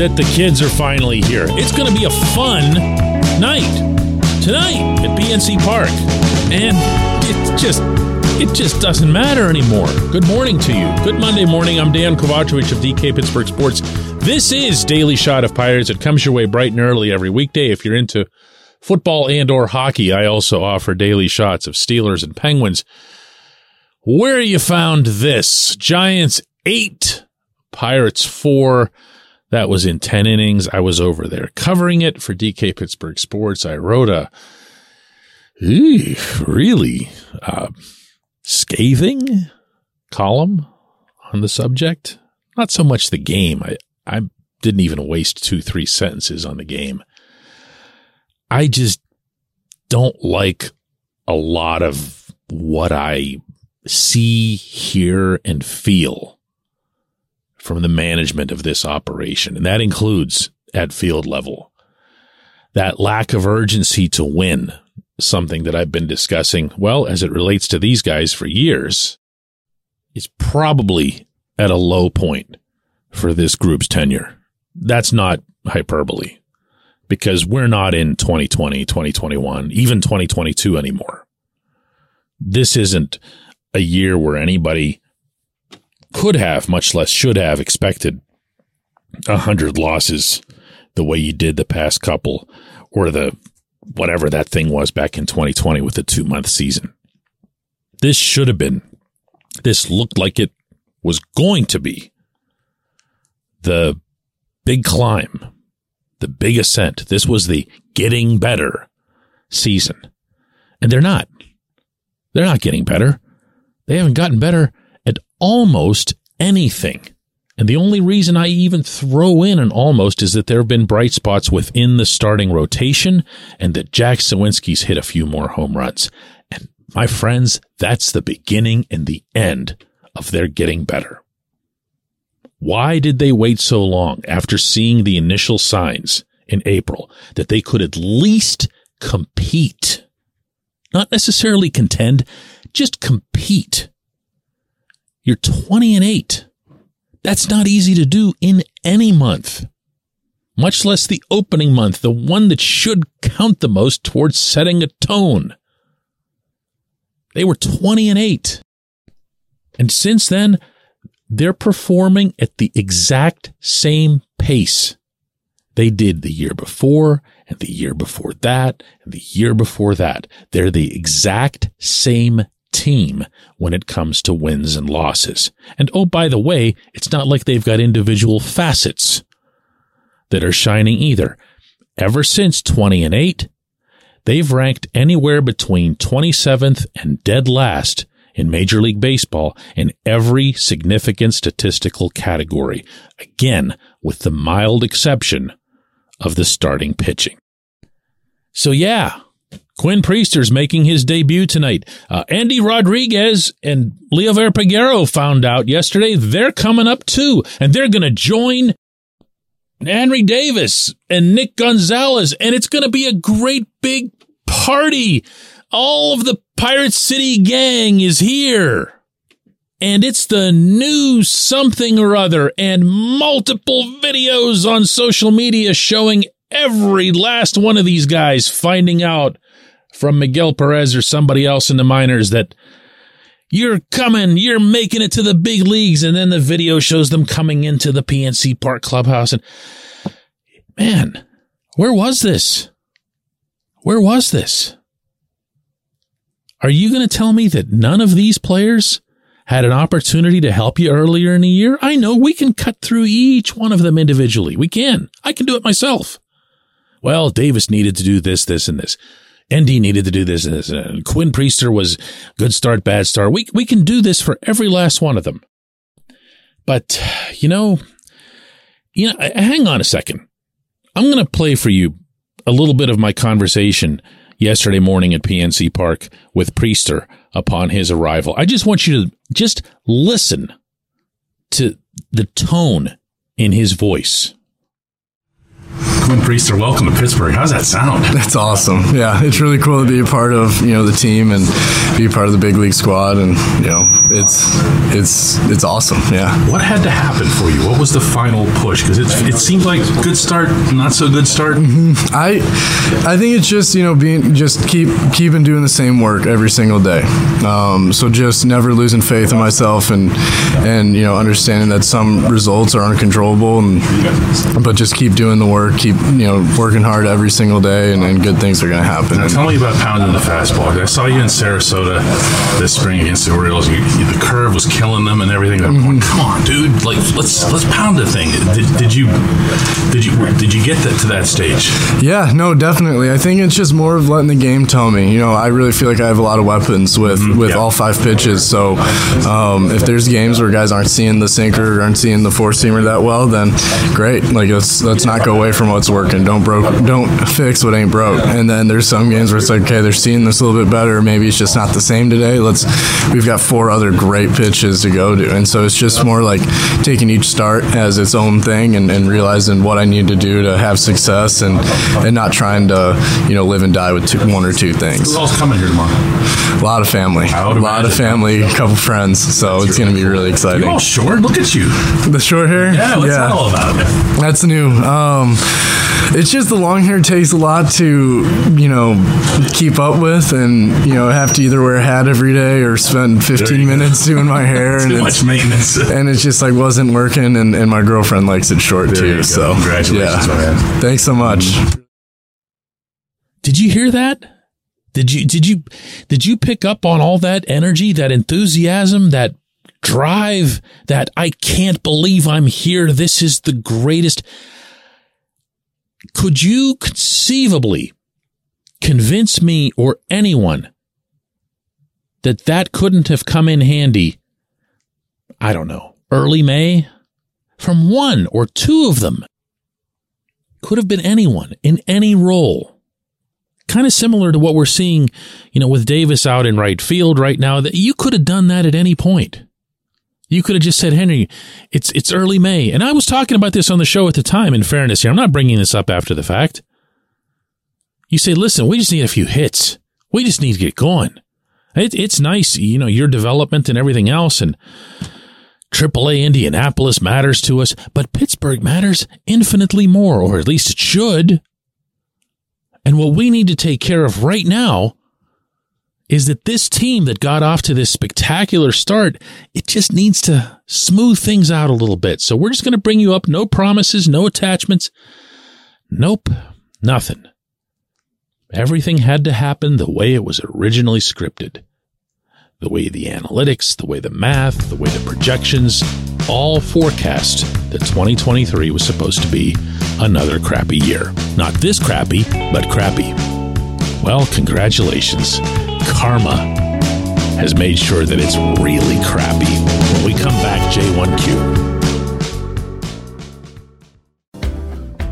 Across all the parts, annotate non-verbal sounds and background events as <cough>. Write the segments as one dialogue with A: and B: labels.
A: that the kids are finally here. It's going to be a fun night tonight at PNC Park. And it just it just doesn't matter anymore. Good morning to you. Good Monday morning. I'm Dejan Kovacevic of DK Pittsburgh Sports. This is Daily Shot of Pirates. It comes your way bright and early every weekday. If you're into football and or hockey, I also offer daily shots of Steelers and Penguins. Where you found this? Giants 8, Pirates 4. That was in 10 innings. I was over there covering it for DK Pittsburgh Sports. I wrote a really uh, scathing column on the subject. Not so much the game. I, I didn't even waste two, three sentences on the game. I just don't like a lot of what I see, hear, and feel from the management of this operation. And that includes at field level. That lack of urgency to win, something that I've been discussing, well, as it relates to these guys for years, is probably at a low point for this group's tenure. That's not hyperbole because we're not in 2020, 2021, even 2022 anymore. This isn't a year where anybody could have, much less should have, expected a hundred losses the way you did the past couple or the whatever that thing was back in 2020 with the two month season. This should have been, this looked like it was going to be the big climb, the big ascent. This was the getting better season. And they're not. They're not getting better. They haven't gotten better almost anything. And the only reason I even throw in an almost is that there have been bright spots within the starting rotation and that Jack Suwinski's hit a few more home runs. And my friends, that's the beginning and the end of their getting better. Why did they wait so long after seeing the initial signs in April that they could at least compete? Not necessarily contend, just compete. You're 20 and 8. That's not easy to do in any month, much less the opening month, the one that should count the most towards setting a tone. They were 20 and 8. And since then, they're performing at the exact same pace they did the year before and the year before that and the year before that. They're the exact same team when it comes to wins and losses. And oh, by the way, it's not like they've got individual facets that are shining either. Ever since 20 and 8, they've ranked anywhere between 27th and dead last in Major League Baseball in every significant statistical category. Again, with the mild exception of the starting pitching. So yeah, Quinn Priester's making his debut tonight. Uh, Endy Rodriguez and Liover Peguero found out yesterday they're coming up too, and they're going to join Henry Davis and Nick Gonzales, and it's going to be a great big party. All of the Pirate City gang is here. And it's the new something or other and multiple videos on social media showing every last one of these guys finding out from Miguel Perez or somebody else in the minors that you're coming, you're making it to the big leagues. And then the video shows them coming into the PNC Park clubhouse. And man, where was this? Where was this? Are you going to tell me that none of these players had an opportunity to help you earlier in the year? I know we can cut through each one of them individually. We can. I can do it myself. Well, Davis needed to do this, this, and this. Endy needed to do this and this. And uh, Quinn Priester was good start, bad start. We, we can do this for every last one of them. But, you know, you know, hang on a second. I'm going to play for you a little bit of my conversation yesterday morning at PNC Park with Priester upon his arrival. I just want you to just listen to the tone in his voice.
B: Quinn Priester, welcome to Pittsburgh. How's that sound? <laughs>
C: That's awesome. Yeah, it's really cool to be a part of you know the team and be part of the big league squad, and you know it's it's it's awesome. Yeah.
B: What had to happen for you? What was the final push? Because it seemed like good start, not so good start.
C: Mm-hmm. I I think it's just you know being just keep keeping doing the same work every single day. Um, so just never losing faith in myself and and you know understanding that some results are uncontrollable and but just keep doing the work, keep you know working hard every single day, and, and good things are going to happen.
B: Now, tell me about pounding the fastball. I saw you in Sarasota this spring against the Orioles. You, the curve was killing them and everything. I'm going, come on, dude! Like let's let's pound the thing. Did, did you did you did you get that to that stage?
C: Yeah, no, definitely. I think it's just more of letting the game tell me. You know, I really feel like I have a lot of weapons with mm-hmm. with all five pitches. So um, if there's games where guys aren't seeing the sinker or aren't seeing the four seamer that well, then great. Like let's let's not go away from what's working. Don't broke don't fix what ain't broke. And then there's some games where it's like, okay, they're seeing this a little bit better. Maybe it's just not the same today. Let's we've got four other great pitches to go to. And so it's just more like taking each start as its own thing and, and realizing what I need to do to have success and and not trying to, you know, live and die with two, one or two things.
B: Who else coming here tomorrow?
C: A lot of family. A lot of family, a couple friends. So That's it's going to be really exciting.
B: You're all short. Look at you.
C: The short hair?
B: Yeah, what's yeah. that all about?
C: That's new. Um, it's just the long hair takes a lot to, you know, keep up with, and you know, have to either wear a hat every day or spend 15 minutes doing my hair, <laughs>
B: and much maintenance, <laughs>
C: and it's just like wasn't working, and, and my girlfriend likes it short there too. So
B: congratulations, yeah. man!
C: Thanks so much.
A: Did you hear that? Did you did you did you pick up on all that energy, that enthusiasm, that drive, that I can't believe I'm here. This is the greatest. Could you conceivably convince me or anyone that that couldn't have come in handy? I don't know, early May? From one or two of them. Could have been anyone in any role. Kind of similar to what we're seeing, you know, with Davis out in right field right now, that you could have done that at any point. You could have just said, Henry, it's it's early May. And I was talking about this on the show at the time, in fairness here. I'm not bringing this up after the fact. You say, listen, we just need a few hits. We just need to get going. It, it's nice, you know, your development and everything else. And AAA Indianapolis matters to us, but Pittsburgh matters infinitely more, or at least it should. And what we need to take care of right now is that this team that got off to this spectacular start, it just needs to smooth things out a little bit. So we're just going to bring you up. No promises, no attachments. Nope, nothing. Everything had to happen the way it was originally scripted. The way the analytics, the way the math, the way the projections all forecast that 2023 was supposed to be another crappy year. Not this crappy, but crappy. Well, congratulations karma has made sure that it's really crappy. When we come back, J1Q.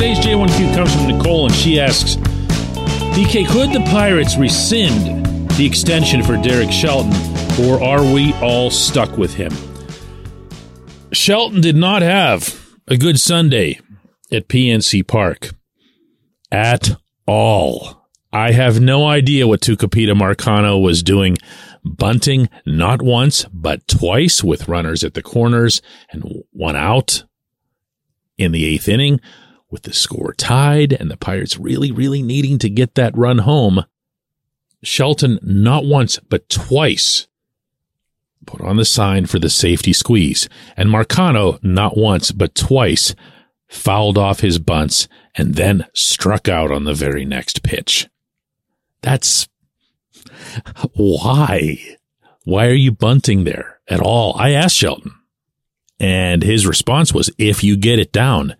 A: Today's J1Q comes from Nicole, and she asks DK, could the Pirates rescind the extension for Derek Shelton, or are we all stuck with him? Shelton did not have a good Sunday at PNC Park at all. I have no idea what Tucupita Marcano was doing bunting not once, but twice with runners at the corners and one out in the eighth inning with the score tied and the Pirates really, really needing to get that run home. Shelton not once, but twice put on the sign for the safety squeeze. And Marcano not once, but twice fouled off his bunts and then struck out on the very next pitch. That's why. Why are you bunting there at all? I asked Shelton. And his response was, if you get it down,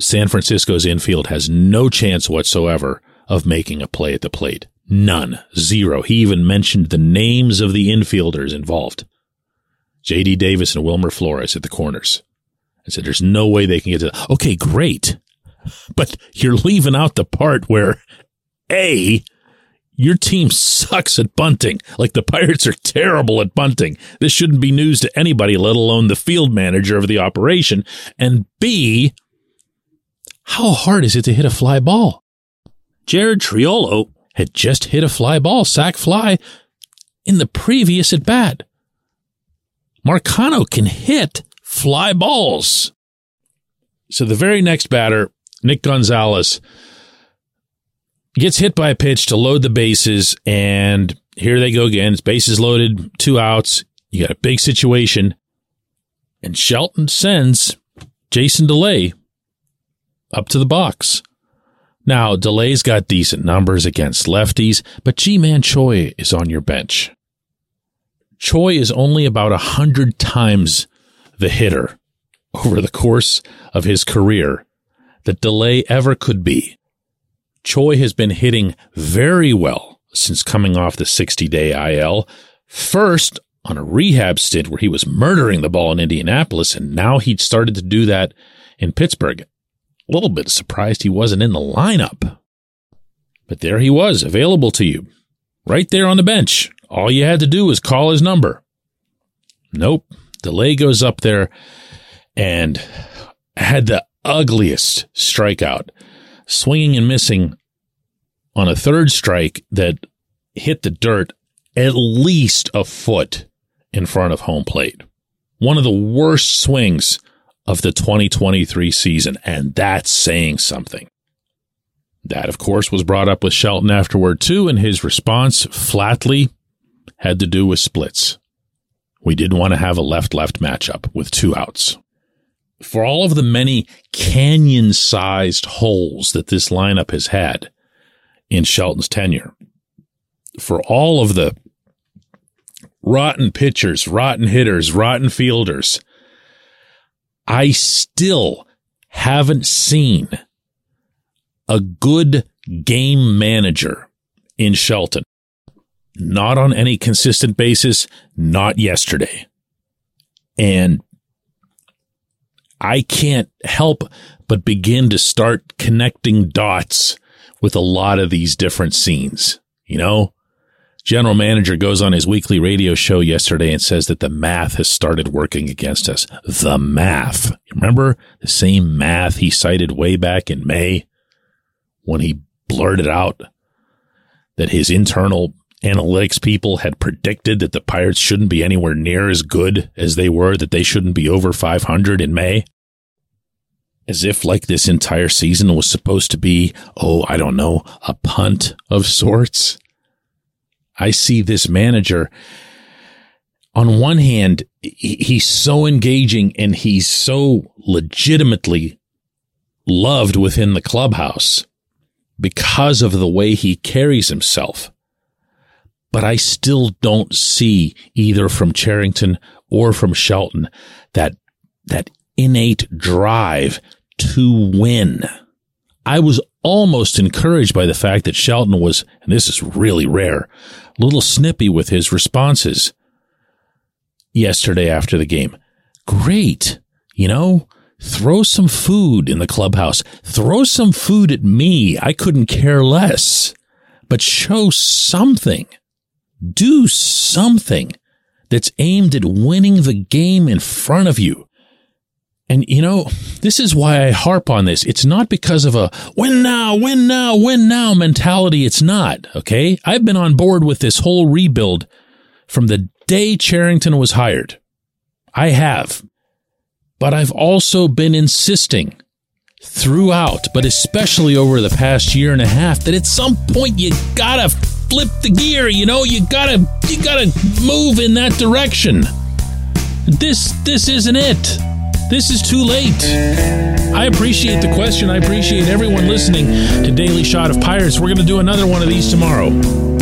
A: San Francisco's infield has no chance whatsoever of making a play at the plate. None. Zero. He even mentioned the names of the infielders involved. J.D. Davis and Wilmer Flores at the corners. I said, there's no way they can get to that. Okay, great. But you're leaving out the part where A, your team sucks at bunting. Like the Pirates are terrible at bunting. This shouldn't be news to anybody, let alone the field manager of the operation. And B, how hard is it to hit a fly ball? Jared Triolo had just hit a fly ball, sac fly, in the previous at bat. Marcano can hit fly balls. So the very next batter, Nick Gonzales, gets hit by a pitch to load the bases, and here they go again. It's bases loaded, two outs. You got a big situation. And Shelton sends Jason Delay up to the box. Now, Delay's got decent numbers against lefties, but Ji-Man Choi is on your bench. Choi is only about a hundred times the hitter over the course of his career that Delay ever could be. Choi has been hitting very well since coming off the 60 day IL. First on a rehab stint where he was murdering the ball in Indianapolis, and now he'd started to do that in Pittsburgh a little bit surprised he wasn't in the lineup. But there he was, available to you, right there on the bench. All you had to do was call his number. Nope. Delay goes up there and had the ugliest strikeout, swinging and missing on a third strike that hit the dirt at least a foot in front of home plate. One of the worst swings of the 2023 season, and that's saying something. That, of course, was brought up with Shelton afterward, too, and his response flatly had to do with splits. We didn't want to have a left left matchup with two outs. For all of the many canyon sized holes that this lineup has had in Shelton's tenure, for all of the rotten pitchers, rotten hitters, rotten fielders, I still haven't seen a good game manager in Shelton. Not on any consistent basis, not yesterday. And I can't help but begin to start connecting dots with a lot of these different scenes. You know, general manager goes on his weekly radio show yesterday and says that the math has started working against us. The math. Remember the same math he cited way back in May when he blurted out that his internal analytics people had predicted that the Pirates shouldn't be anywhere near as good as they were, that they shouldn't be over 500 in May? As if like this entire season was supposed to be, oh, I don't know, a punt of sorts. I see this manager on one hand, he's so engaging and he's so legitimately loved within the clubhouse because of the way he carries himself. But I still don't see either from Cherington or from Shelton that, that innate drive to win. I was almost encouraged by the fact that Shelton was, and this is really rare, little snippy with his responses yesterday after the game. Great. You know, throw some food in the clubhouse. Throw some food at me. I couldn't care less. But show something. Do something that's aimed at winning the game in front of you. And you know, this is why I harp on this. It's not because of a win now, win now, win now mentality. It's not. Okay. I've been on board with this whole rebuild from the day Cherington was hired. I have. But I've also been insisting throughout, but especially over the past year and a half, that at some point you gotta flip the gear, you know, you gotta you gotta move in that direction. This this isn't it. This is too late. I appreciate the question. I appreciate everyone listening to Daily Shot of Pirates. We're going to do another one of these tomorrow.